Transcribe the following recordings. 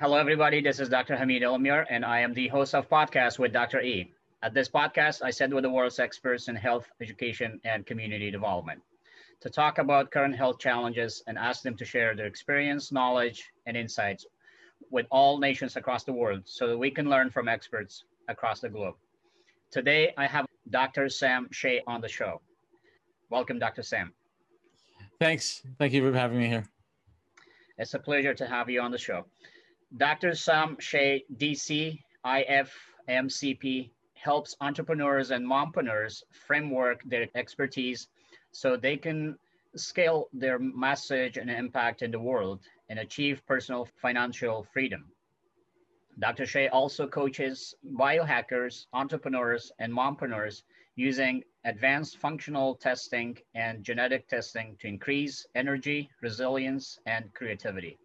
Hello, everybody. This is Dr. Hamid Elmir, and I am the host of Podcast with Dr. E. At this podcast, I sit with the world's experts in health, education, and community development to talk about current health challenges and ask them to share their experience, knowledge, and insights with all nations across the world so that we can learn from experts across the globe. Today, I have Dr. Sam Shay on the show. Welcome, Dr. Sam. Thanks. Thank you for having me here. It's a pleasure to have you on the show. Dr. Sam Shay, DC, IFMCP, helps entrepreneurs and mompreneurs framework their expertise so they can scale their message and impact in the world and achieve personal financial freedom. Dr. Shay also coaches biohackers, entrepreneurs, and mompreneurs using advanced functional testing and genetic testing to increase energy, resilience, and creativity.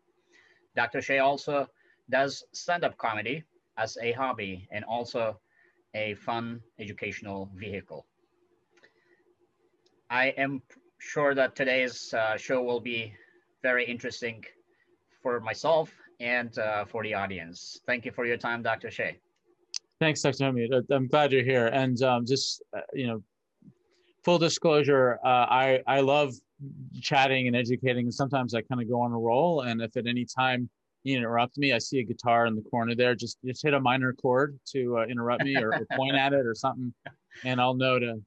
Dr. Shay also does stand-up comedy as a hobby and also a fun educational vehicle. I am sure that today's uh, show will be very interesting for myself and uh, for the audience. Thank you for your time, Dr. Shay. Thanks, Dr. Hamid. I'm glad you're here. And um, just, uh, you know, full disclosure, uh, I, I love chatting and educating. And sometimes I kind of go on a roll. And if at any time you interrupt me, I see a guitar in the corner there, just, just hit a minor chord to uh, interrupt me or, or point at it or something. And I'll know to,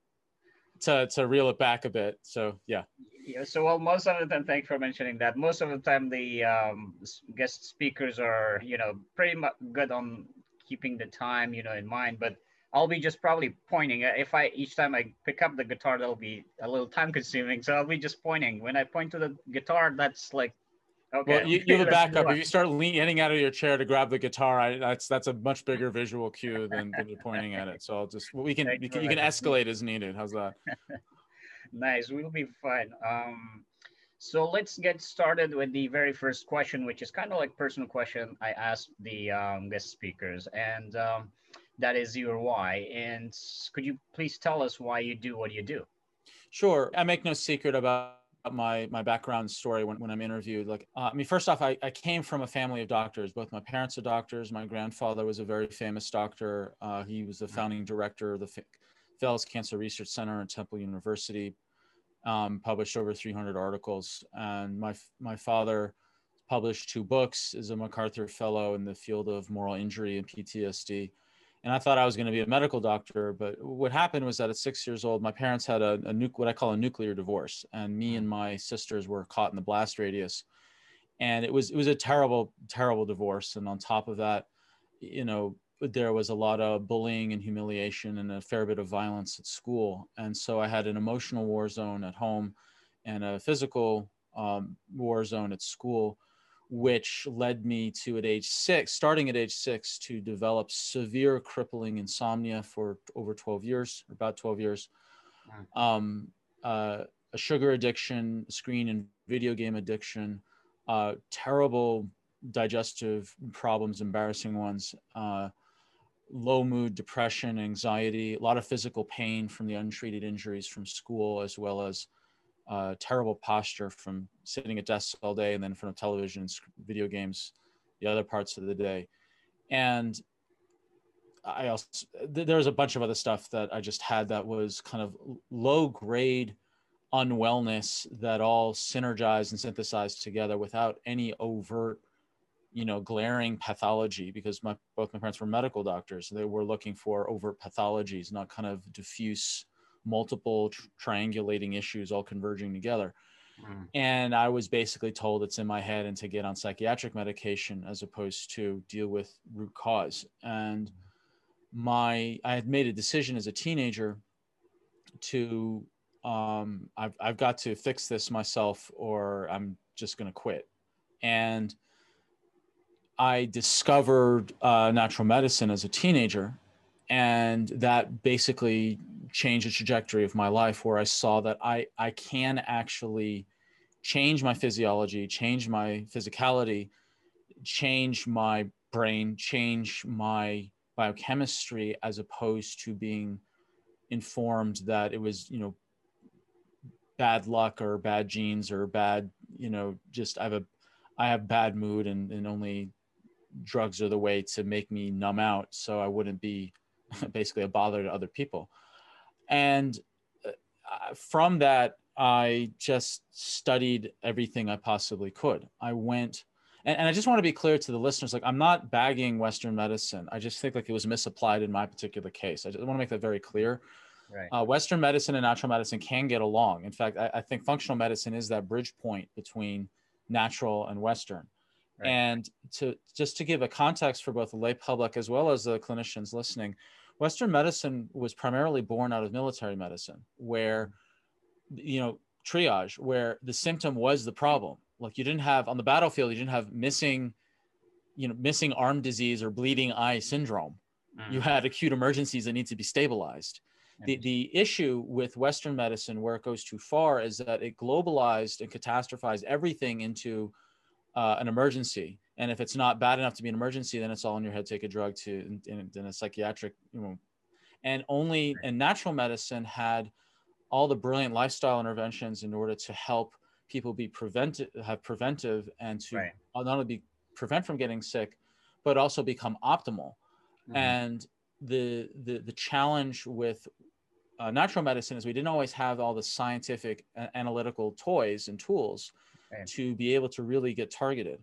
to, to reel it back a bit. So, yeah. Yeah, so well, most of the time, thanks for mentioning that. Most of the time, the um, guest speakers are, you know, pretty much good on keeping the time, you know, in mind. But I'll be just probably pointing. Uh, if I each time I pick up the guitar, that'll be a little time consuming. So I'll be just pointing. When I point to the guitar, that's like, okay. Well, you, you have a backup. if you start leaning out of your chair to grab the guitar, I, that's that's a much bigger visual cue than, than pointing at it. So I'll just we can we can, you can escalate as needed. How's that? nice. We'll be fine. Um, so let's get started with the very first question, which is kind of like personal question I asked the um, guest speakers, and um, that is your why. And could you please tell us why you do what you do? Sure. I make no secret about my my background story when, when I'm interviewed. Like, uh, I mean, first off, I, I came from a family of doctors. Both my parents are doctors. My grandfather was a very famous doctor. Uh, he was the mm-hmm. founding director of the Fels Cancer Research Center at Temple University um, published over 300 articles. And my, my father published two books, is a MacArthur Fellow in the field of moral injury and PTSD. And I thought I was going to be a medical doctor, but what happened was that at six years old, my parents had a, a nu- what I call a nuclear divorce, and me and my sisters were caught in the blast radius, and it was it was a terrible, terrible divorce. And on top of that, you know, there was a lot of bullying and humiliation and a fair bit of violence at school. And so I had an emotional war zone at home and a physical um, war zone at school, which led me to at age six, starting at age six, to develop severe crippling insomnia for over 12 years, about 12 years. Um, uh, a sugar addiction, screen and video game addiction, uh, terrible digestive problems, embarrassing ones. Uh, low mood, depression, anxiety, a lot of physical pain from the untreated injuries from school, as well as uh, terrible posture from sitting at desks all day and then in front of television and video games the other parts of the day. And I also, there was a bunch of other stuff that I just had that was kind of low grade unwellness that all synergized and synthesized together without any overt you know glaring pathology because my both my parents were medical doctors they were looking for overt pathologies not kind of diffuse multiple tr- triangulating issues all converging together. Mm. and i was basically told it's in my head and to get on psychiatric medication as opposed to deal with root cause. And my i had made a decision as a teenager to um, I've, I've got to fix this myself or i'm just going to quit. And I discovered uh, natural medicine as a teenager, and that basically changed the trajectory of my life. Where I saw that I I can actually change my physiology, change my physicality, change my brain, change my biochemistry, as opposed to being informed that it was you know bad luck or bad genes or bad you know just I have a I have bad mood and, and only drugs are the way to make me numb out so I wouldn't be basically a bother to other people. And uh, from that, I just studied everything I possibly could. I went, and, and I just want to be clear to the listeners like, I'm not bagging Western medicine. I just think like it was misapplied in my particular case. I just want to make that very clear. Right. Uh, Western medicine and natural medicine can get along. In fact, I, I, think functional medicine is that bridge point between natural and Western. Right. And to just to give a context for both the lay public as well as the clinicians listening, Western medicine was primarily born out of military medicine, where you know triage, where the symptom was the problem. Like you didn't have on the battlefield, you didn't have missing, you know, missing arm disease or bleeding eye syndrome. Mm. You had acute emergencies that need to be stabilized the, the issue with Western medicine, where it goes too far, is that it globalized and catastrophized everything into uh, an emergency. And if it's not bad enough to be an emergency, then it's all in your head. Take a drug to in, in a psychiatric, you know. And only and natural medicine had all the brilliant lifestyle interventions in order to help people be preventive, have preventive, and to right. not only be prevent from getting sick, but also become optimal. Mm-hmm. And the the the challenge with uh, natural medicine is we didn't always have all the scientific analytical toys and tools right. to be able to really get targeted.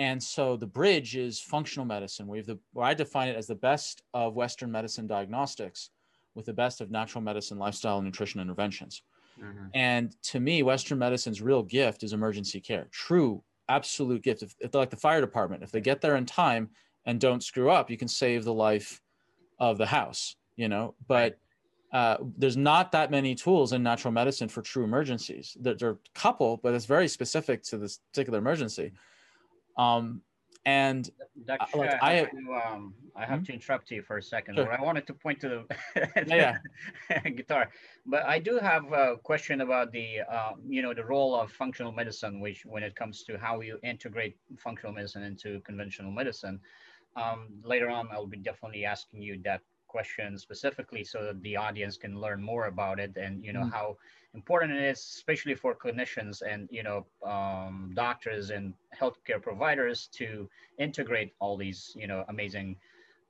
And so the bridge is functional medicine. We have the, where I define it as the best of Western medicine diagnostics with the best of natural medicine, lifestyle, and nutrition interventions. Mm-hmm. And to me, Western medicine's real gift is emergency care. True, absolute gift. If, if they're like the fire department, if they get there in time and don't screw up, you can save the life of the house, you know. But uh, there's not that many tools in natural medicine for true emergencies. There, there, are a couple, but it's very specific to this particular emergency. Um, and Dr. Uh, like I, have, to, um, I have mm-hmm. to interrupt you for a second. Sure. I wanted to point to the, yeah, yeah. guitar, but I do have a question about the, uh, you know, the role of functional medicine, which when it comes to how you integrate functional medicine into conventional medicine. Um, later on, I'll be definitely asking you that question specifically so that the audience can learn more about it and you know mm-hmm. how important it is especially for clinicians and you know um, doctors and healthcare providers to integrate all these you know amazing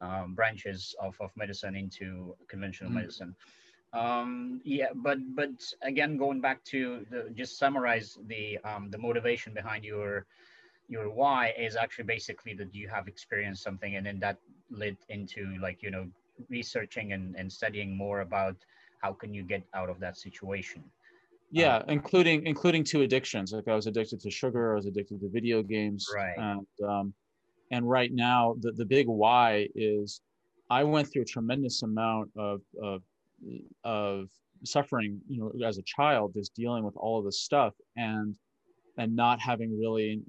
um, branches of, of medicine into conventional mm-hmm. medicine um, yeah but but again going back to the, just summarize the um, the motivation behind your your why is actually basically that you have experienced something and then that led into like you know researching and, and studying more about how can you get out of that situation? Yeah um, including including two addictions. Like i was addicted to sugar i was addicted to video games right. and um, and right now the, the big why is i went through a tremendous amount of of, of suffering you know as a child just dealing with all of this stuff and and not having really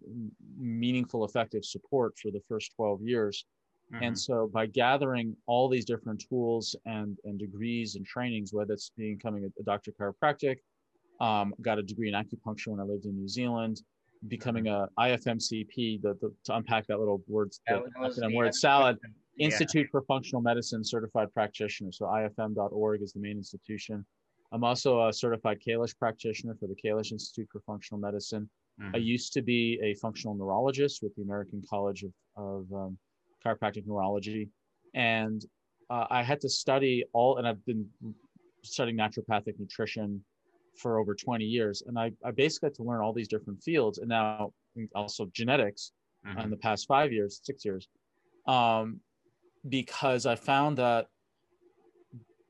meaningful effective support for the first 12 years Mm-hmm. And so by gathering all these different tools and, and degrees and trainings, whether it's becoming a, a doctor chiropractic, um, got a degree in acupuncture when I lived in New Zealand, becoming a IFMCP, the, the, to unpack that little word, the word salad, yeah. Institute for Functional Medicine Certified Practitioner. So ifm.org is the main institution. I'm also a certified Kalish practitioner for the Kalish Institute for Functional Medicine. Mm-hmm. I used to be a functional neurologist with the American College of, of um, chiropractic neurology, and uh, I had to study all, and I've been studying naturopathic nutrition for over 20 years, and I, I basically had to learn all these different fields, and now also genetics mm-hmm. in the past five years, six years, um, because I found that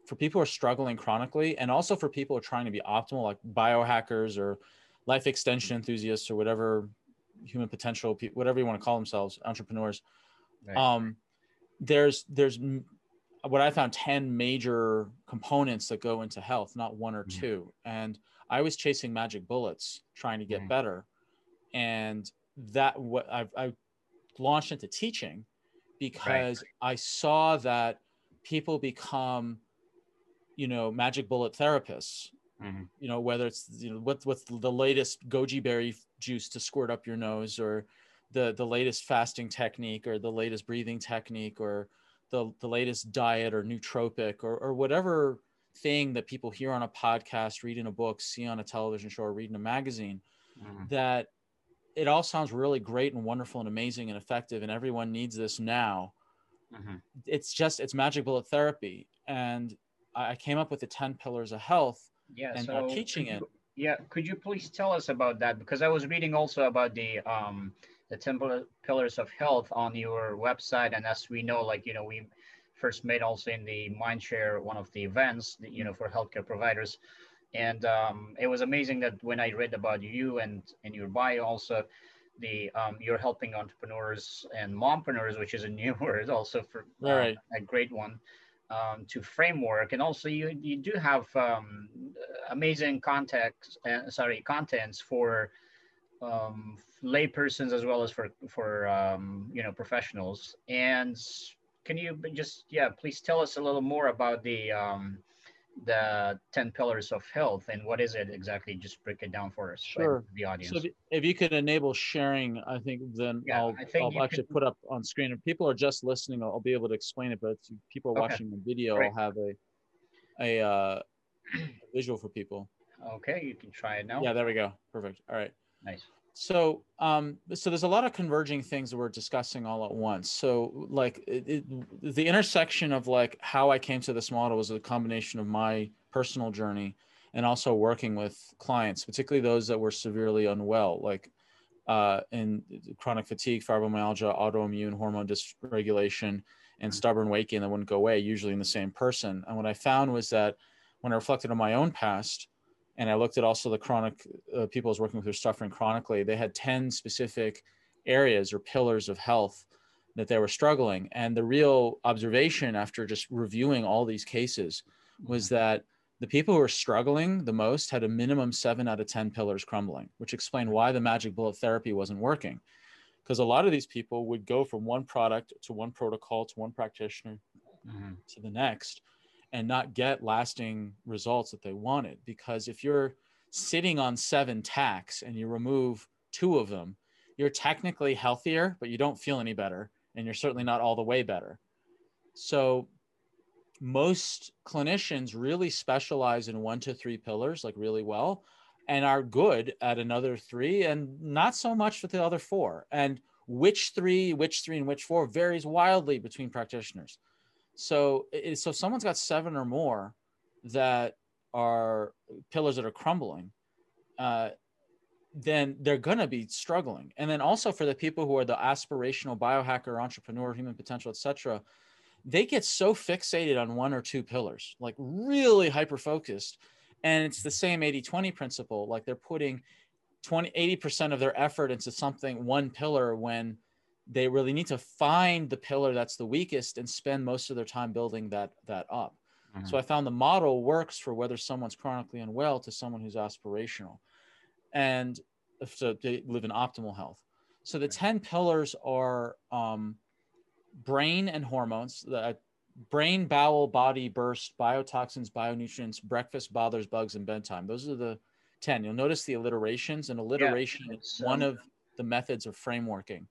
for people who are struggling chronically, and also for people who are trying to be optimal, like biohackers or life extension enthusiasts or whatever human potential, whatever you want to call themselves, entrepreneurs Right. Um, there's there's what I found 10 major components that go into health, not one or mm. two. And I was chasing magic bullets trying to get mm. better. And that what I've, I launched into teaching because right. I saw that people become, you know, magic bullet therapists. Mm-hmm. You know, whether it's you know what what's the latest goji berry juice to squirt up your nose, or the the latest fasting technique or the latest breathing technique or the, the latest diet or nootropic or, or whatever thing that people hear on a podcast read in a book see on a television show or read in a magazine mm-hmm. that it all sounds really great and wonderful and amazing and effective, and everyone needs this now. Mm-hmm. It's just it's magic bullet therapy, and I came up with the ten pillars of health. Yeah, and so teaching it. Yeah, could you please tell us about that? Because I was reading also about the um, the ten pillars of health on your website, and as we know, like you know, we first made also in the Mindshare one of the events, you know, for healthcare providers and um, it was amazing that when I read about you and in your bio also, the um, you're helping entrepreneurs and mompreneurs, which is a new word also for uh, right. a great one, um, to framework. And also you you do have um, amazing context, uh, sorry, contents for um, lay persons as well as for for um, you know professionals. And can you just yeah please tell us a little more about the um, the 10 pillars of health and what is it exactly? Just break it down for us sure. the audience. So if you could enable sharing i think then yeah, i'll, I'll actually could... put up on screen. If people are just listening i'll, be able to explain it but if people are okay. watching the video Great. i'll have a a uh, visual for people. Okay you can try it now. Yeah there we go. Perfect. All right nice. So um so there's a lot of converging things that we're discussing all at once. So like it, it, the intersection of like how i came to this model was a combination of my personal journey and also working with clients particularly those that were severely unwell like uh in chronic fatigue fibromyalgia autoimmune hormone dysregulation and mm. stubborn weight gain that wouldn't go away usually in the same person. And what i found was that when i reflected on my own past and I looked at also the chronic uh, people I was working with who are suffering chronically. They had 10 specific areas or pillars of health that they were struggling. And the real observation after just reviewing all these cases was mm-hmm. that the people who were struggling the most had a minimum seven out of 10 pillars crumbling, which explained why the magic bullet therapy wasn't working. Because a lot of these people would go from one product to one protocol to one practitioner mm-hmm. to the next and not get lasting results that they wanted. Because if you're sitting on seven tacks and you remove two of them, you're technically healthier, but you don't feel any better. And you're certainly not all the way better. So, most clinicians really specialize in one to three pillars, like really well, and are good at another three, and not so much with the other four. And which three, which three, and which four varies wildly between practitioners. So, so someone's got seven or more that are pillars that are crumbling, uh, then they're going to be struggling. And then also for the people who are the aspirational biohacker, entrepreneur, human potential, etc., they get so fixated on one or two pillars, like really hyper focused. And it's the same 80 20 principle. Like they're putting 20, 80% of their effort into something, one pillar, when they really need to find the pillar that's the weakest and spend most of their time building that that up. Mm-hmm. So I found the model works for whether someone's chronically unwell to someone who's aspirational, and so they live in optimal health. So the ten pillars are um, brain and hormones. The brain, bowel, body, burst, biotoxins, bionutrients, breakfast, bothers, bugs, and bedtime. Those are the ten. You'll notice the alliterations, and alliteration yeah, is one of the methods of frameworking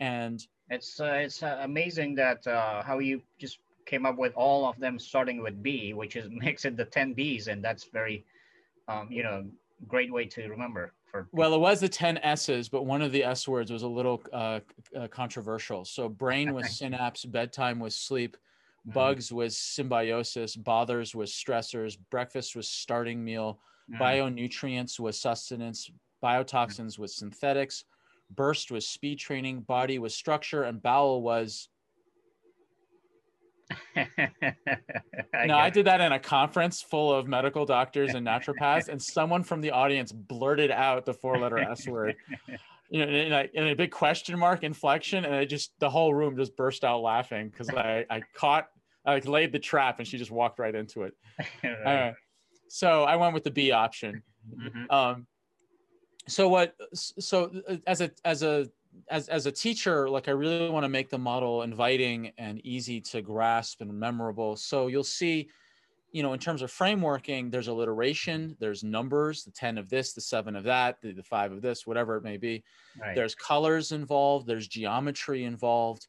and it's uh, it's uh, amazing that uh, how you just came up with all of them starting with B, which is makes it the 10 Bs, and that's very, um, you know, great way to remember. For well, it was the 10 S's, but one of the S words was a little uh, uh, controversial. So brain was synapse, bedtime was sleep, mm-hmm. bugs was symbiosis, bothers was stressors, breakfast was starting meal, mm-hmm. bionutrients was sustenance, biotoxins mm-hmm. was synthetics, burst was speed training, body was structure, and bowel was. I now I did that in a conference full of medical doctors and naturopaths, and someone from the audience blurted out the four-letter S word, you know, in a, in a, big question mark inflection, and it just the whole room just burst out laughing because I I caught I laid the trap, and she just walked right into it. right. uh, so I went with the B option. Mm-hmm. Um, so what so uh, as a as a as, as a teacher like i really want to make the model inviting and easy to grasp and memorable. So you'll see you know in terms of frameworking there's alliteration there's numbers the 10 of this the 7 of that the, the 5 of this whatever it may be. Right. there's colors involved there's geometry involved.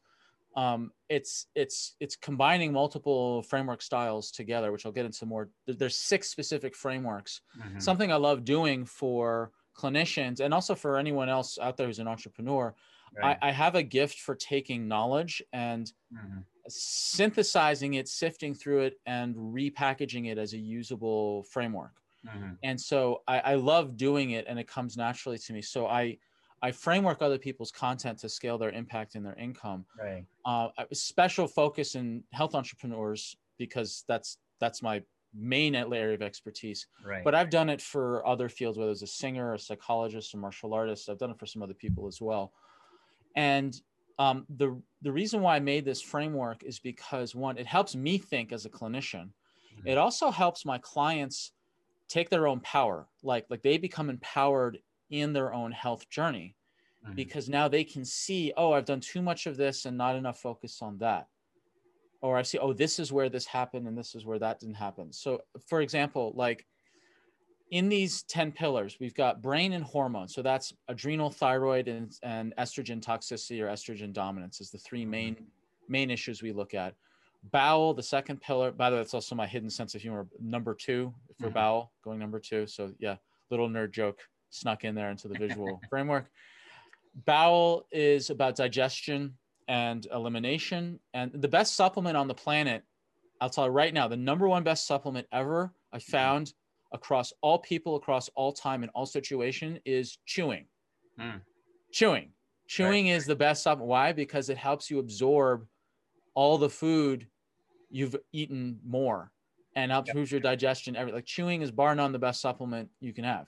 Um, it's it's it's combining multiple framework styles together which i'll get into more. There's six specific frameworks. Mm-hmm. something i love doing for clinicians and also for anyone else out there who's an entrepreneur, Right. I, I have a gift for taking knowledge and Mhm. synthesizing it, sifting through it, and repackaging it as a usable framework. Mhm. And so I, I love doing it, and it comes naturally to me. So I I framework other people's content to scale their impact and their income. Right. Uh, a special focus in health entrepreneurs because that's that's my main area of expertise. Right. But I've done it for other fields, whether it's a singer, a psychologist, a martial artist. I've done it for some other people as well. And um, the the reason why I made this framework is because one, it helps me think as a clinician. Mhm. It also helps my clients take their own power, like like they become empowered in their own health journey Mhm. because now they can see, oh, I've done too much of this and not enough focus on that. Or I see, oh, this is where this happened and this is where that didn't happen. So, for example, like in these 10 pillars, we've got brain and hormones. So that's adrenal, thyroid, and, and estrogen toxicity or estrogen dominance is the three main main issues we look at. Bowel, the second pillar. By the way, that's also my hidden sense of humor. Number two for Mhm. bowel, going number two. So yeah, little nerd joke snuck in there into the visual framework. Bowel is about digestion and elimination. And the best supplement on the planet, I'll tell you right now, the number one best supplement ever I found across all people, across all time, in all situation is chewing. Mm. Chewing. Chewing is the best supplement. Why? Because it helps you absorb all the food you've eaten more and helps Yep. improve your digestion. Every like chewing is bar none the best supplement you can have.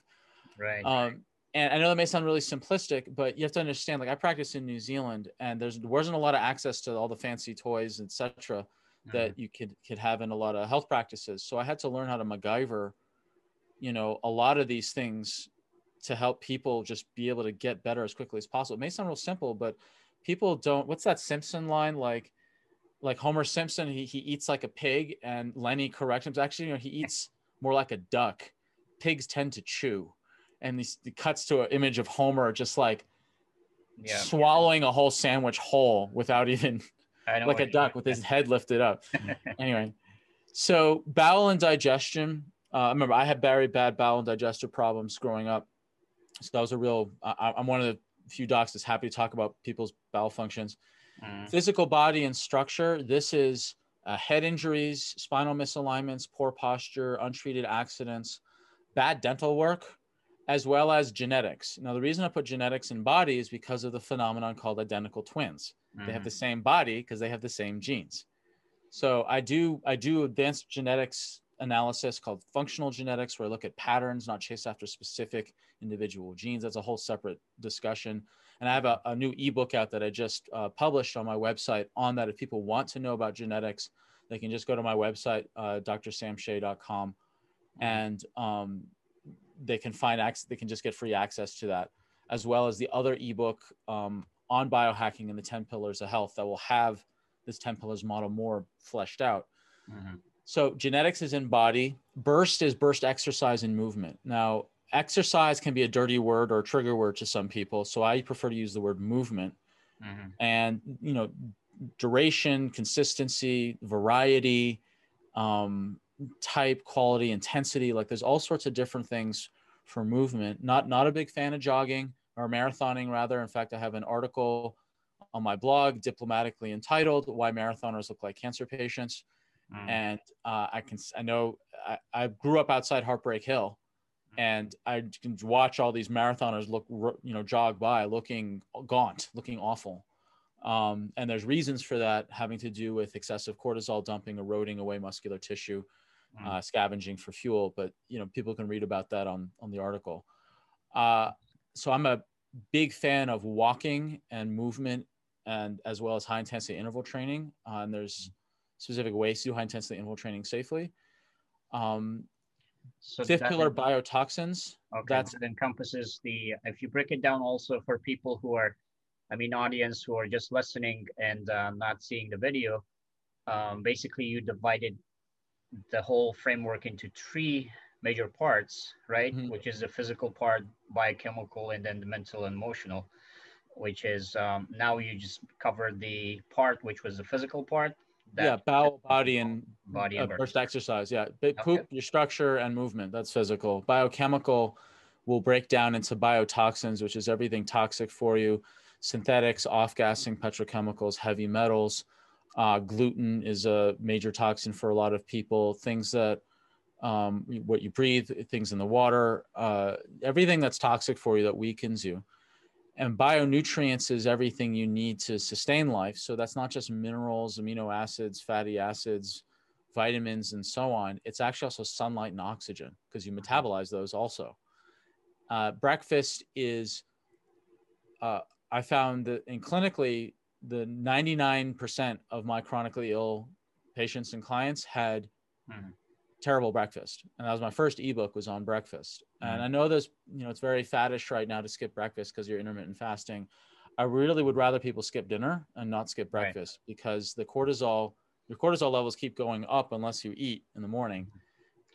Right. Um, and I know that may sound really simplistic, but you have to understand. Like I practice in New Zealand, and there's there wasn't a lot of access to all the fancy toys, etc., that Mhm. you could could have in a lot of health practices. So I had to learn how to MacGyver, you know, a lot of these things to help people just be able to get better as quickly as possible. It may sound real simple, but people don't. What's that Simpson line like? Like Homer Simpson, he, he eats like a pig, and Lenny corrects him. Actually, you know, he eats more like a duck. Pigs tend to chew, and these it cuts to an image of Homer just like yeah. swallowing a whole sandwich whole without even like a duck with his head lifted up. anyway, so bowel and digestion. Uh, remember, I had very bad bowel and digestive problems growing up. So that was a real. I, I'm one of the few docs that's happy to talk about people's bowel functions. Mhm. Physical body and structure. This is uh, head injuries, spinal misalignments, poor posture, untreated accidents, bad dental work, as well as genetics. Now, the reason I put genetics in body is because of the phenomenon called identical twins. They have the same body because they have the same genes. So I do I do advanced genetics analysis called functional genetics, where I look at patterns, not chase after specific individual genes. That's a whole separate discussion. And I have a, a new ebook out that I just uh, published on my website on that. If people want to know about genetics, they can just go to my website, uh, drsamshay.com, and um, they can find access. They can just get free access to that, as well as the other ebook um, on biohacking and the 10 pillars of health that will have this 10 pillars model more fleshed out. Mhm. So genetics is in body. Burst is burst exercise and movement. Now, exercise can be a dirty word or a trigger word to some people. So I prefer to use the word movement Mhm. and, you know, duration, consistency, variety, um, type, quality, intensity. Like there's all sorts of different things for movement. Not, not a big fan of jogging or marathoning rather. In fact, I have an article on my blog diplomatically entitled why marathoners look like cancer patients Mhm. and uh, I can I know I, I grew up outside Heartbreak Hill, and I can watch all these marathoners look you know jog by looking gaunt, looking awful. Um, and there's reasons for that having to do with excessive cortisol dumping, eroding away muscular tissue, Mm. Uh, scavenging for fuel. But you know people can read about that on on the article. Uh, so I'm a big fan of walking and movement, and as well as high intensity interval training. Uh, and there's specific ways to do high intensity interval training safely. Um, So fifth pillar biotoxins. Okay, That's- that encompasses the, if you break it down also for people who are, I mean, audience who are just listening and uh, not seeing the video, um, basically you divided the whole framework into three major parts, right? Mhm. Which is the physical part, biochemical, and then the mental and emotional, which is um, now you just covered the part which was the physical part. yeah, bowel, body, and body uh, and burst exercise. Yeah, poop, your structure and movement. That's physical. Biochemical will break down into biotoxins, which is everything toxic for you, synthetics, off-gassing petrochemicals, heavy metals. Uh, gluten is a major toxin for a lot of people. Things that um, what you breathe, things in the water, uh, everything that's toxic for you that weakens you. And bionutrients is everything you need to sustain life. So that's not just minerals, amino acids, fatty acids, vitamins, and so on. It's actually also sunlight and oxygen because you metabolize those also. Uh, breakfast is, uh, I found that in clinically, the 99% of my chronically ill patients and clients had mm-hmm. terrible breakfast. And that was my first ebook was on breakfast. And mm-hmm. i know this you know it's very faddish right now to skip breakfast because you're intermittent fasting. I really would rather people skip dinner and not skip breakfast right. because the cortisol your cortisol levels keep going up unless you eat in the morning.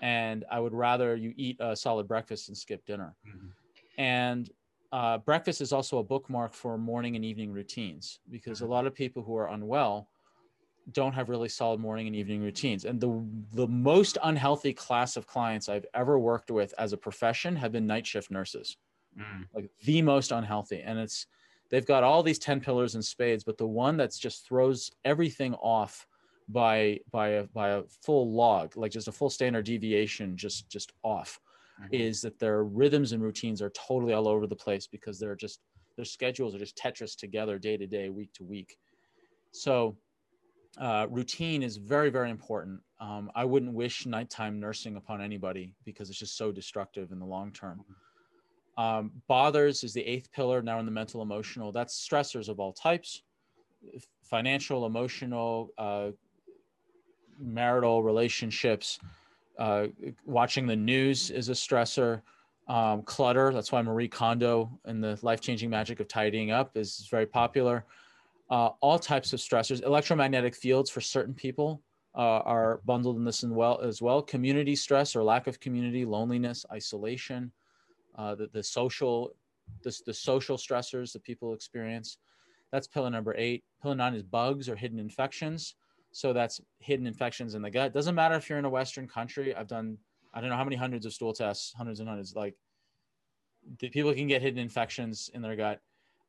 And i would rather you eat a solid breakfast and skip dinner. Mm-hmm. and uh, breakfast is also a bookmark for morning and evening routines because mm-hmm. a lot of people who are unwell don't have really solid morning and evening routines. And the the most unhealthy class of clients I've ever worked with as a profession have been night shift nurses. Mm. Like the most unhealthy. And it's they've got all these 10 pillars and spades, but the one that's just throws everything off by by a by a full log, like just a full standard deviation just just off, mm-hmm. is that their rhythms and routines are totally all over the place because they're just their schedules are just Tetris together day to day, week to week. So uh, routine is very, very important. Um, I wouldn't wish nighttime nursing upon anybody because it's just so destructive in the long term. Um, bothers is the eighth pillar now in the mental emotional. That's stressors of all types financial, emotional, uh, marital relationships. Uh, watching the news is a stressor. Um, clutter, that's why Marie Kondo and the life changing magic of tidying up is very popular uh, all types of stressors. Electromagnetic fields for certain people uh, are bundled in this well as well. Community stress or lack of community, loneliness, isolation, uh, the, the social, the, the social stressors that people experience. That's pillar number eight. Pillar nine is bugs or hidden infections. So that's hidden infections in the gut. Doesn't matter if you're in a Western country. I've done, I don't know how many hundreds of stool tests, hundreds and hundreds. Like people can get hidden infections in their gut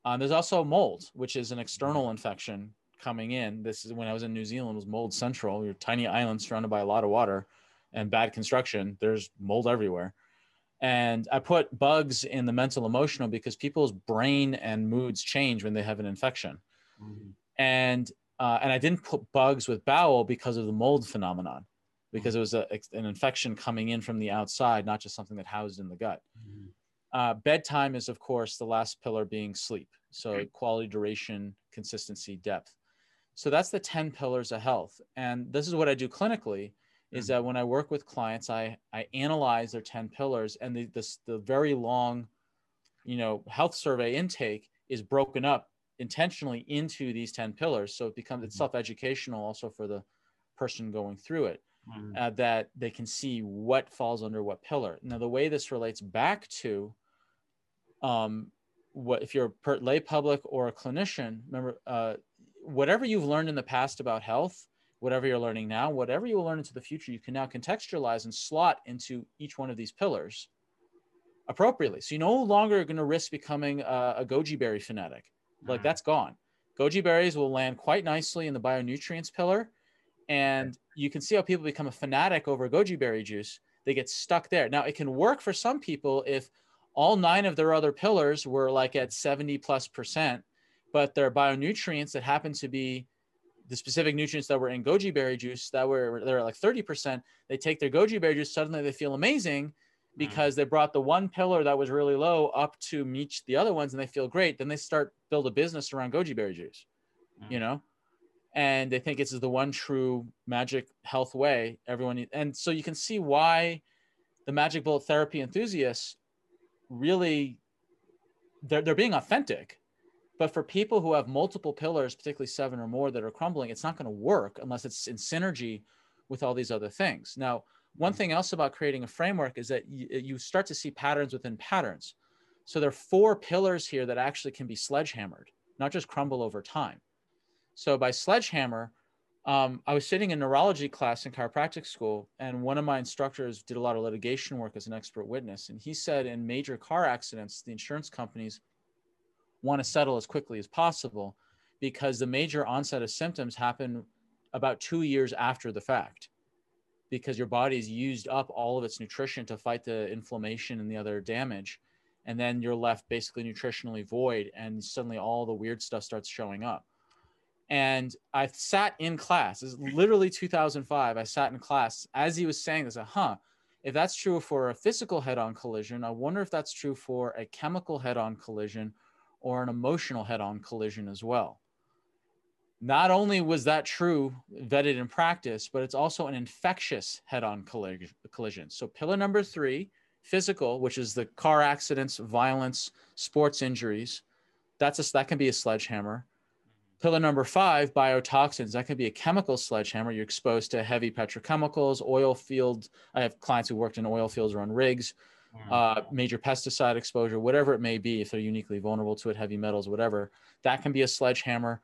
um, there's also mold, which is an external infection coming in. This is when I was in New Zealand it was mold central. You're tiny island surrounded by a lot of water and bad construction. There's mold everywhere. And I put bugs in the mental emotional because people's brain and moods change when they have an infection. Mm-hmm. And uh, and I didn't put bugs with bowel because of the mold phenomenon, because mm-hmm. it was a, an infection coming in from the outside, not just something that housed in the gut. Mm-hmm. Uh, bedtime is, of course, the last pillar being sleep. So quality, duration, consistency, depth. So that's the 10 pillars of health. And this is what I do clinically is mm-hmm. that when I work with clients, I, I analyze their 10 pillars and the, this, the very long, you know, health survey intake is broken up intentionally into these 10 pillars. So it becomes, it's mm-hmm. self-educational also for the person going through it. Mm-hmm. Uh, that they can see what falls under what pillar. Now, the way this relates back to um, what if you're a lay public or a clinician, remember, uh, whatever you've learned in the past about health, whatever you're learning now, whatever you will learn into the future, you can now contextualize and slot into each one of these pillars appropriately. So you're no longer going to risk becoming a, a goji berry fanatic. Like mm-hmm. that's gone. Goji berries will land quite nicely in the bionutrients pillar. And you can see how people become a fanatic over goji berry juice. They get stuck there. Now, it can work for some people if all nine of their other pillars were like at 70 plus percent, but their bionutrients that happen to be the specific nutrients that were in goji berry juice that were they're like 30%, they take their goji berry juice, suddenly they feel amazing. Because they brought the one pillar that was really low up to meet the other ones and they feel great. Then they start build a business around goji berry juice, you mm. know? And they think it's the one true magic health way everyone and so you can see why the magic bullet therapy enthusiasts really they're, they're being authentic but for people who have multiple pillars particularly seven or more that are crumbling it's not going to work unless it's in synergy with all these other things now one thing else about creating a framework is that you, you start to see patterns within patterns. So there are four pillars here that actually can be sledgehammered not just crumble over time. So by sledgehammer um, I was sitting in neurology class in chiropractic school, and one of my instructors did a lot of litigation work as an expert witness. And he said in major car accidents, the insurance companies want to settle as quickly as possible because the major onset of symptoms happen about two years after the fact because your body's used up all of its nutrition to fight the inflammation and the other damage and then you're left basically nutritionally void and suddenly all the weird stuff starts showing up. And i sat in class is literally 2005 i sat in class as he was saying this I, huh if that's true for a physical head-on collision i wonder if that's true for a chemical head-on collision or an emotional head-on collision as well not only was that true vetted in practice but it's also an infectious head-on collision. So pillar number three physical which is the car accidents violence sports injuries that's a that can be a sledgehammer. Pillar number five biotoxins that can be a chemical sledgehammer. You're exposed to heavy petrochemicals oil field i have clients who worked in oil fields or on rigs uh, major pesticide exposure whatever it may be if they're uniquely vulnerable to it heavy metals whatever that can be a sledgehammer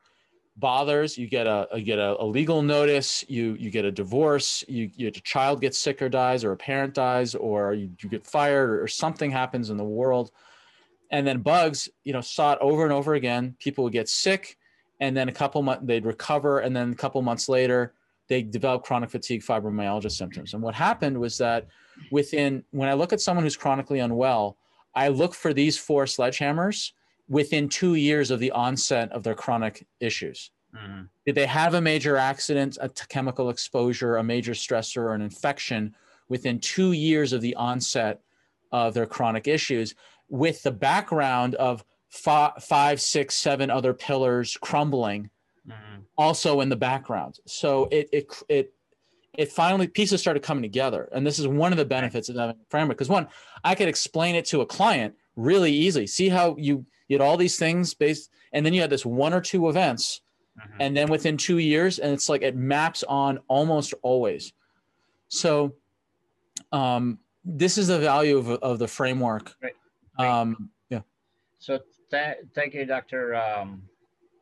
bothers you get a you get a, a, legal notice you you get a divorce you, you a child gets sick or dies or a parent dies or you, you get fired or something happens in the world. And then bugs you know saw it over and over again. People would get sick and then a couple months they'd recover and then a couple months later they develop chronic fatigue fibromyalgia symptoms. And what happened was that within when i look at someone who's chronically unwell i look for these four sledgehammers within two years of the onset of their chronic issues. Mm-hmm. Did they have a major accident, a t- chemical exposure, a major stressor, or an infection within two years of the onset of their chronic issues, with the background of five, six, seven other pillars crumbling, mm-hmm. also in the background? So it it it it finally pieces started coming together, and this is one of the benefits of having a framework. Because one, I could explain it to a client really easily. See how you you had all these things based, and then you had this one or two events, mm-hmm. and then within two years, and it's like it maps on almost always. So, um, this is the value of, of the framework. Right. Right. Um, yeah. So th- thank you, Dr. Um,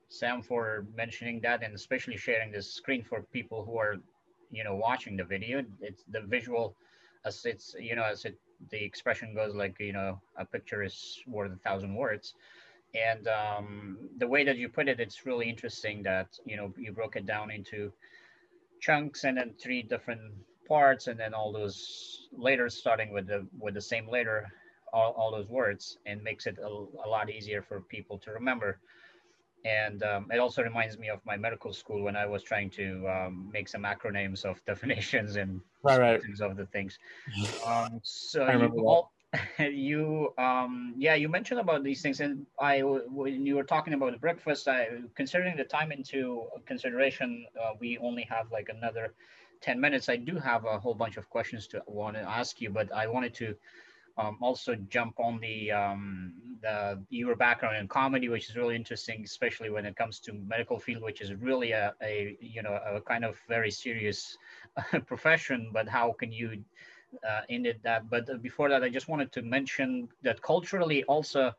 Sam, for mentioning that, and especially sharing this screen for people who are, you know, watching the video. It's the visual, as it's you know, as it the expression goes like you know a picture is worth a thousand words. And um, the way that you put it it's really interesting that you know you broke it down into chunks and then three different parts and then all those letters starting with the with the same letter all, all those words and makes it a, a lot easier for people to remember and um, it also reminds me of my medical school when I was trying to um, make some acronyms of definitions and right, right. of the things. Um, so you, all, you um, yeah, you mentioned about these things, and I when you were talking about the breakfast, I considering the time into consideration, uh, we only have like another ten minutes. I do have a whole bunch of questions to want to ask you, but I wanted to um, also jump on the um, the your background in comedy, which is really interesting, especially when it comes to medical field, which is really a, a you know a kind of very serious profession. But how can you uh, end it that? But before that, I just wanted to mention that culturally also,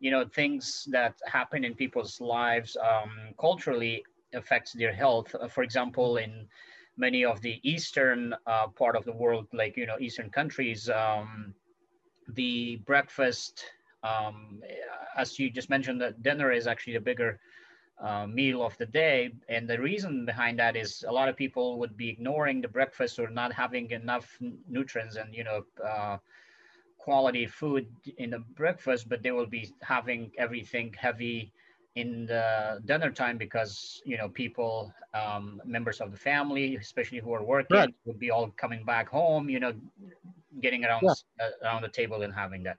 you know, things that happen in people's lives um, culturally affects their health. Uh, for example, in many of the eastern uh, part of the world, like you know, eastern countries. Um, the breakfast, um, as you just mentioned, the dinner is actually the bigger uh, meal of the day. And the reason behind that is a lot of people would be ignoring the breakfast or not having enough nutrients and, you know, uh, quality food in the breakfast, but they will be having everything heavy in the dinner time because you know people um, members of the family especially who are working right. would be all coming back home you know getting around yeah. uh, around the table and having that.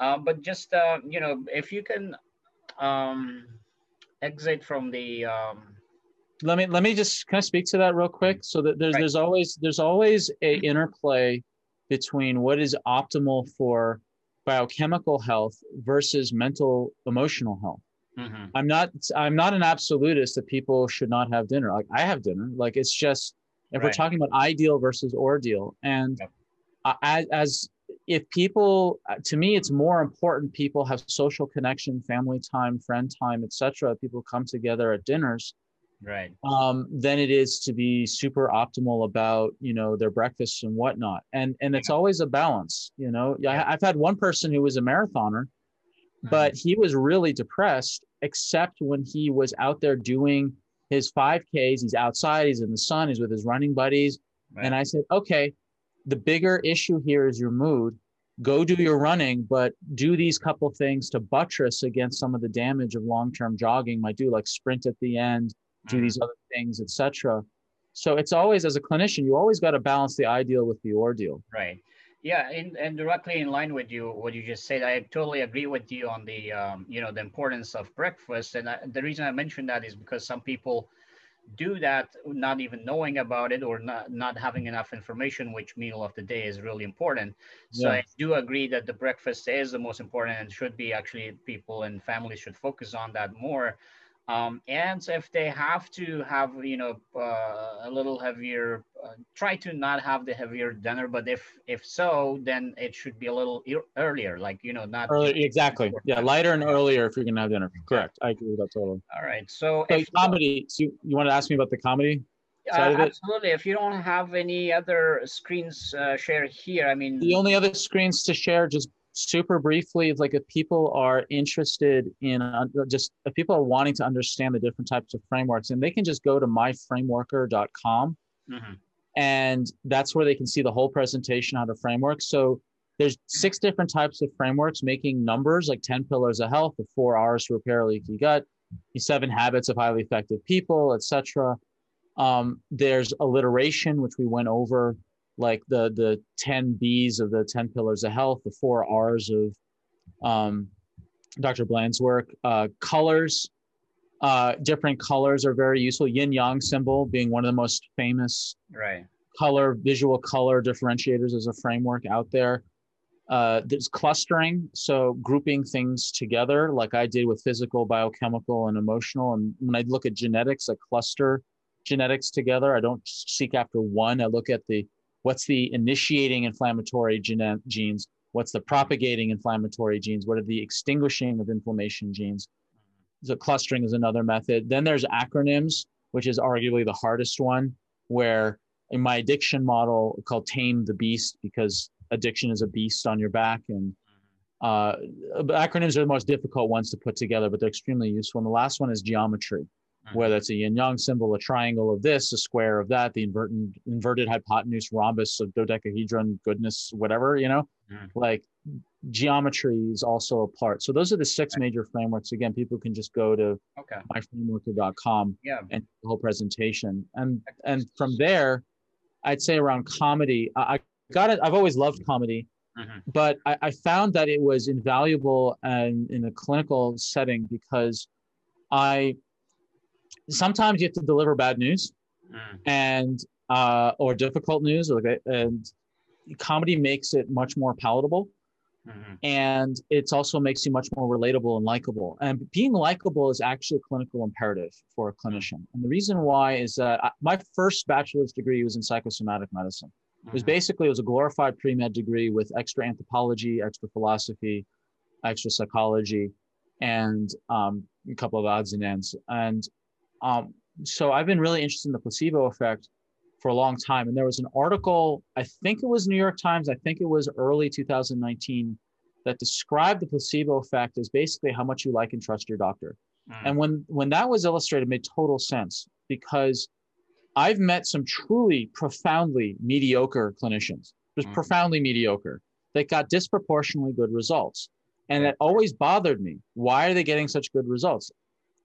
Uh, but just uh, you know, if you can um, exit from the. Um, let me let me just kind of speak to that real quick. So that there's right. there's always there's always a interplay between what is optimal for biochemical health versus mental emotional health. Mm-hmm. I'm not I'm not an absolutist that people should not have dinner. Like I have dinner. Like it's just if right. we're talking about ideal versus ordeal, and yep as, as if people uh, to me it's more important people have social connection family time friend time etc people come together at dinners right um, than it is to be super optimal about you know their breakfasts and whatnot and and it's always a balance you know yeah i've had one person who was a marathoner but he was really depressed except when he was out there doing his 5ks he's outside he's in the sun he's with his running buddies. Right. and i said okay the bigger issue here is your mood. Go do your running but do these couple things to buttress against some of the damage of long-term jogging. Might do like sprint at the end do mm-hmm. these other things etc so it's always as a clinician you always got to balance the ideal with the ordeal. Right yeah and, and directly in line with you what you just said i totally agree with you on the um, you know the importance of breakfast. And I, the reason i mentioned that is because some people do that not even knowing about it or not, not having enough information which meal of the day is really important. So yeah. i do agree that the breakfast is the most important and should be actually people and families should focus on that more um, and if they have to have, you know, uh, a little heavier, uh, try to not have the heavier dinner. But if if so, then it should be a little e- earlier, like you know, not early, exactly. Yeah, lighter and earlier if you're gonna have dinner. Correct. I agree with that totally. All right. So, so comedy. So you want to ask me about the comedy? Uh, absolutely. If you don't have any other screens uh, share here, I mean, the only other screens to share, just super briefly like if people are interested in uh, just if people are wanting to understand the different types of frameworks and they can just go to myframeworker.com mm-hmm. and that's where they can see the whole presentation on to framework so there's six different types of frameworks making numbers like 10 pillars of health the four r's to repair a leaky gut the seven habits of highly effective people etc um, there's alliteration which we went over like the the 10 B's of the 10 pillars of health, the four R's of um, Dr. Bland's work. Uh, colors, uh, different colors are very useful. Yin Yang symbol being one of the most famous right. color, visual color differentiators as a framework out there. Uh, there's clustering, so grouping things together, like I did with physical, biochemical, and emotional. And when I look at genetics, I cluster genetics together. I don't seek after one. I look at the what's the initiating inflammatory gene- genes? What's the propagating inflammatory genes? What are the extinguishing of inflammation genes? So clustering is another method. Then there's acronyms which is arguably the hardest one where in my addiction model called tame the beast because addiction is a beast on your back and uh, acronyms are the most difficult ones to put together but they're extremely useful. And the last one is geometry Mm-hmm. whether it's a yin yang symbol, a triangle of this, a square of that, the inverted inverted hypotenuse, rhombus, a dodecahedron, goodness, whatever, you know, mm. like geometry is also a part. So those are the six major frameworks. Again, people can just go to okay. myframeworker.com yeah. and the whole presentation. And and from there, I'd say around comedy, I, I got it. I've always loved comedy. Mm-hmm. But I, I, found that it was invaluable and in a clinical setting because I sometimes you have to deliver bad news mm. and uh, or difficult news or like and comedy makes it much more palatable mm-hmm. and it also makes you much more relatable and likable and being likable is actually a clinical imperative for a clinician and the reason why is that I, my first bachelor's degree was in psychosomatic medicine it was mm-hmm. basically it was a glorified pre-med degree with extra anthropology extra philosophy extra psychology and um, a couple of odds and ends and um, so I've been really interested in the placebo effect for a long time. And there was an article, I think it was New York Times, I think it was early 2019, that described the placebo effect as basically how much you like and trust your doctor. Mm. And when when that was illustrated, made total sense because I've met some truly profoundly mediocre clinicians, just mm. profoundly mediocre, that got disproportionately good results. And that always bothered me. Why are they getting such good results?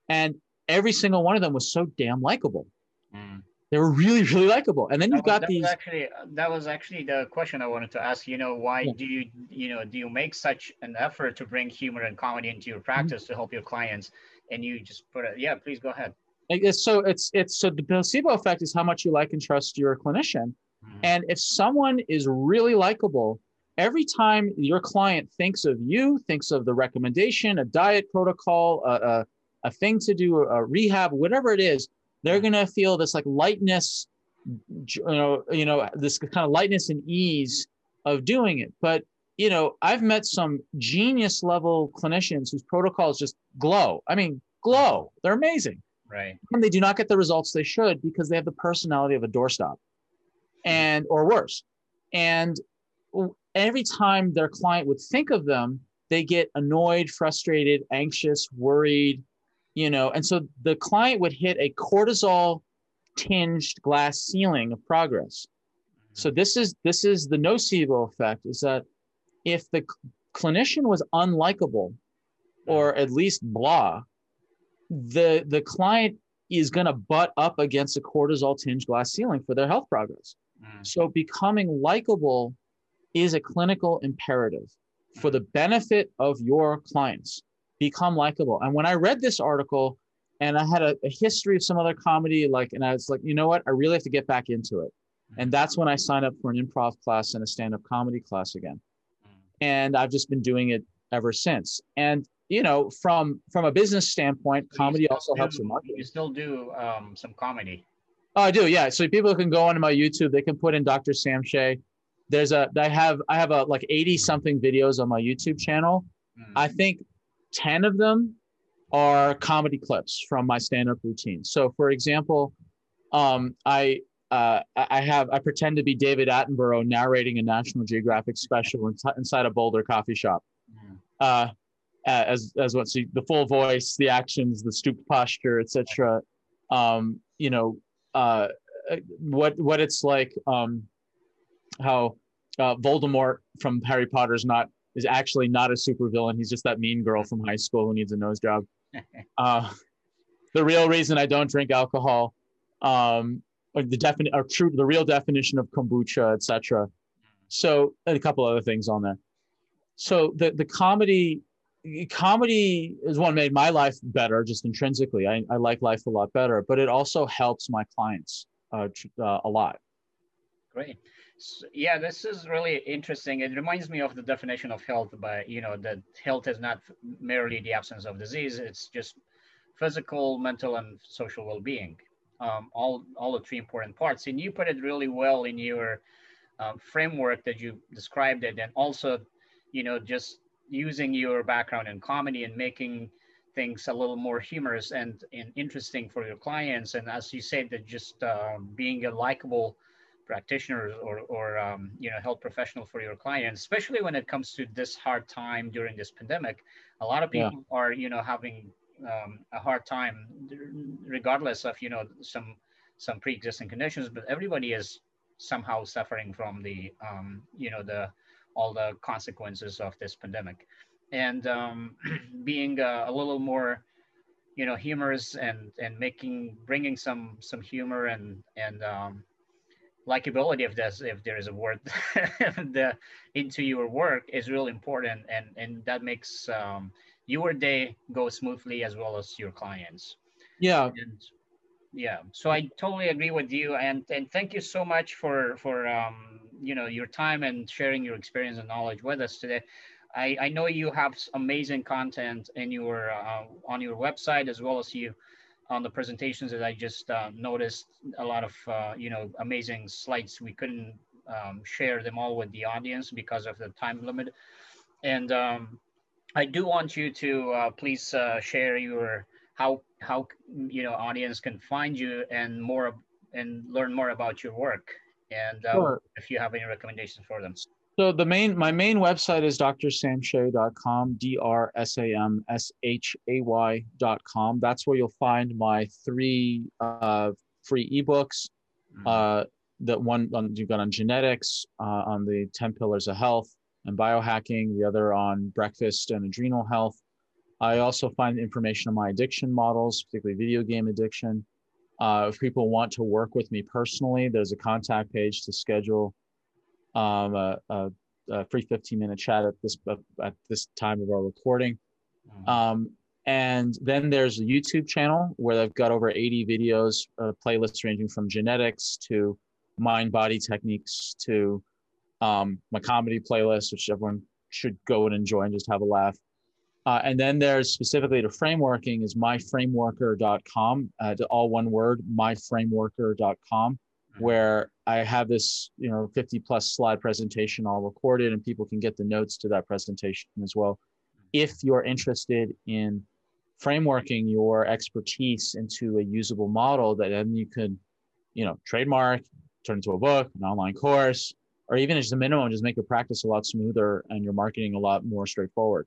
And every single one of them was so damn likable. Mm. They were really, really likable. And then you've got that these. Actually, that was actually the question I wanted to ask. You know, why yeah. do you, you know, do you make such an effort to bring humor and comedy into your practice mm-hmm. to help your clients? And you just put it. Yeah, please go ahead. It's So it's it's so the placebo effect is how much you like and trust your clinician. Mm. And if someone is really likable, every time your client thinks of you, thinks of the recommendation, a diet protocol, a, a a thing to do, a rehab, whatever it is, they're gonna feel this like lightness, you know, you know, this kind of lightness and ease of doing it. But you know, I've met some genius level clinicians whose protocols just glow. I mean, glow. They're amazing. Right. And they do not get the results they should because they have the personality of a doorstop hmm. and or worse. And every time their client would think of them, they get annoyed, frustrated, anxious, worried, you know, and so the client would hit a cortisol tinged glass ceiling of progress. So this is this is the nocebo effect is that if the clinician was unlikable or at least blah, the the client is going to butt up against a cortisol tinged glass ceiling for their health progress. Mm. So becoming likable is a clinical imperative for the benefit of your clients. Become likable. And when I read this article and I had a, a history of some other comedy, like, and I was like, you know what? I really have to get back into it. And that's when I signed up for an improv class and a stand up comedy class again. And I've just been doing it ever since. And you know, from from a business standpoint, so comedy also do, helps your marketing. You still do um, some comedy. Oh, I do, yeah. So people can go onto my YouTube. They can put in Dr. Sam Shay. There's a I have I have a like 80 something videos on my YouTube channel. Mm. I think 10 of them are comedy clips from my stand-up routine. So for example, um, I uh, I have I pretend to be David Attenborough narrating a National Geographic special inside a Boulder coffee shop. Mm. Uh, as as what see the full voice, the actions, the stooped posture, etc. Um, you know, uh, what what it's like, um, how uh, Voldemort from Harry Potter is not is actually not a supervillain. He's just that mean girl from high school who needs a nose job. Uh, the real reason I don't drink alcohol, um, or the definite or true the real definition of kombucha, etc. So a couple other things on there. So the the comedy comedy is one made my life better just intrinsically. I, I like life a lot better, but it also helps my clients uh, uh, a lot. Great. So, yeah, this is really interesting. It reminds me of the definition of health but you know, that health is not merely the absence of disease. It's just physical, mental, and social well-being. Um, all, all the three important parts. And you put it really well in your uh, framework that you described it. And also, you know, just using your background in comedy and making things a little more humorous and, and interesting for your clients. And as you said, that just uh, being a likable practitioner or, or um, you know health professional for your clients, especially when it comes to this hard time during this pandemic. A lot of people yeah. are you know having um, a hard time, regardless of you know some some pre-existing conditions. But everybody is somehow suffering from the um, you know the all the consequences of this pandemic and um, being uh, a little more you know humorous and and making bringing some some humor and and um, likability if there's if there is a word the into your work is really important and and that makes um, your day go smoothly as well as your clients. Yeah. And yeah. So i totally agree with you and and thank you so much for for um you know your time and sharing your experience and knowledge with us today. I i know you have amazing content in your uh, on your website as well as you on the presentations that i just uh, noticed a lot of uh, you know amazing slides. We couldn't um, share them all with the audience because of the time limit. And um, i do want you to uh, please uh, share your how how you know audience can find you and more and learn more about your work. And uh, sure. if you have any recommendations for them so the main my main website is drsamshay.com d-r-s-a-m-s-h-a-y.com that's where you'll find my three uh, free ebooks mm-hmm. uh, that one on, you've got on genetics uh, on the 10 pillars of health and biohacking the other on breakfast and adrenal health I also find information on my addiction models, particularly video game addiction. Uh, if people want to work with me personally, there's a contact page to schedule um, a, a, a, free 15 minute chat at this at this time of our recording. Mm-hmm. Um, and then there's a YouTube channel where they've got over 80 videos, uh, playlists ranging from genetics to mind body techniques to um, my comedy playlist, which everyone should go and enjoy and just have a laugh. Uh, and then there's specifically to frameworking is myframeworker.com, uh, to all one word, myframeworker.com. where I have this, you know, 50 plus slide presentation all recorded and people can get the notes to that presentation as well. If you're interested in frameworking your expertise into a usable model that then you could, you know, trademark, turn into a book, an online course, or even as a minimum, just make your practice a lot smoother and your marketing a lot more straightforward.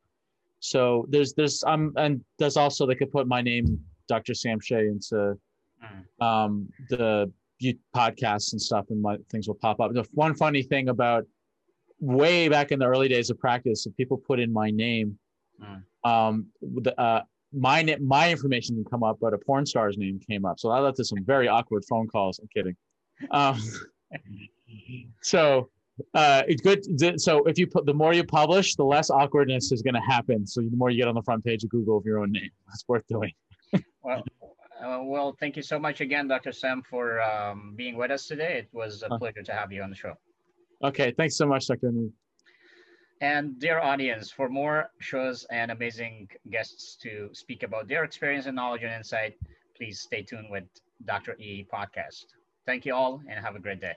So there's there's um and there's also they could put my name, Dr. Sam Shay, into mm. um the podcasts and stuff, and my things will pop up. The one funny thing about way back in the early days of practice, if people put in my name, mm. um, the, uh, my my information can come up, but a porn star's name came up. So I led to some very awkward phone calls. I'm kidding. Um, so uh, it's good. So if you put the more you publish, the less awkwardness is going to happen. So the more you get on the front page of Google of your own name, that's worth doing. Well, uh, well, thank you so much again, Dr. Sam, for um, being with us today. It was a pleasure to have you on the show. Okay, thanks so much, Dr. And dear audience, for more shows and amazing guests to speak about their experience and knowledge and insight, please stay tuned with Dr. E podcast. Thank you all and have a great day.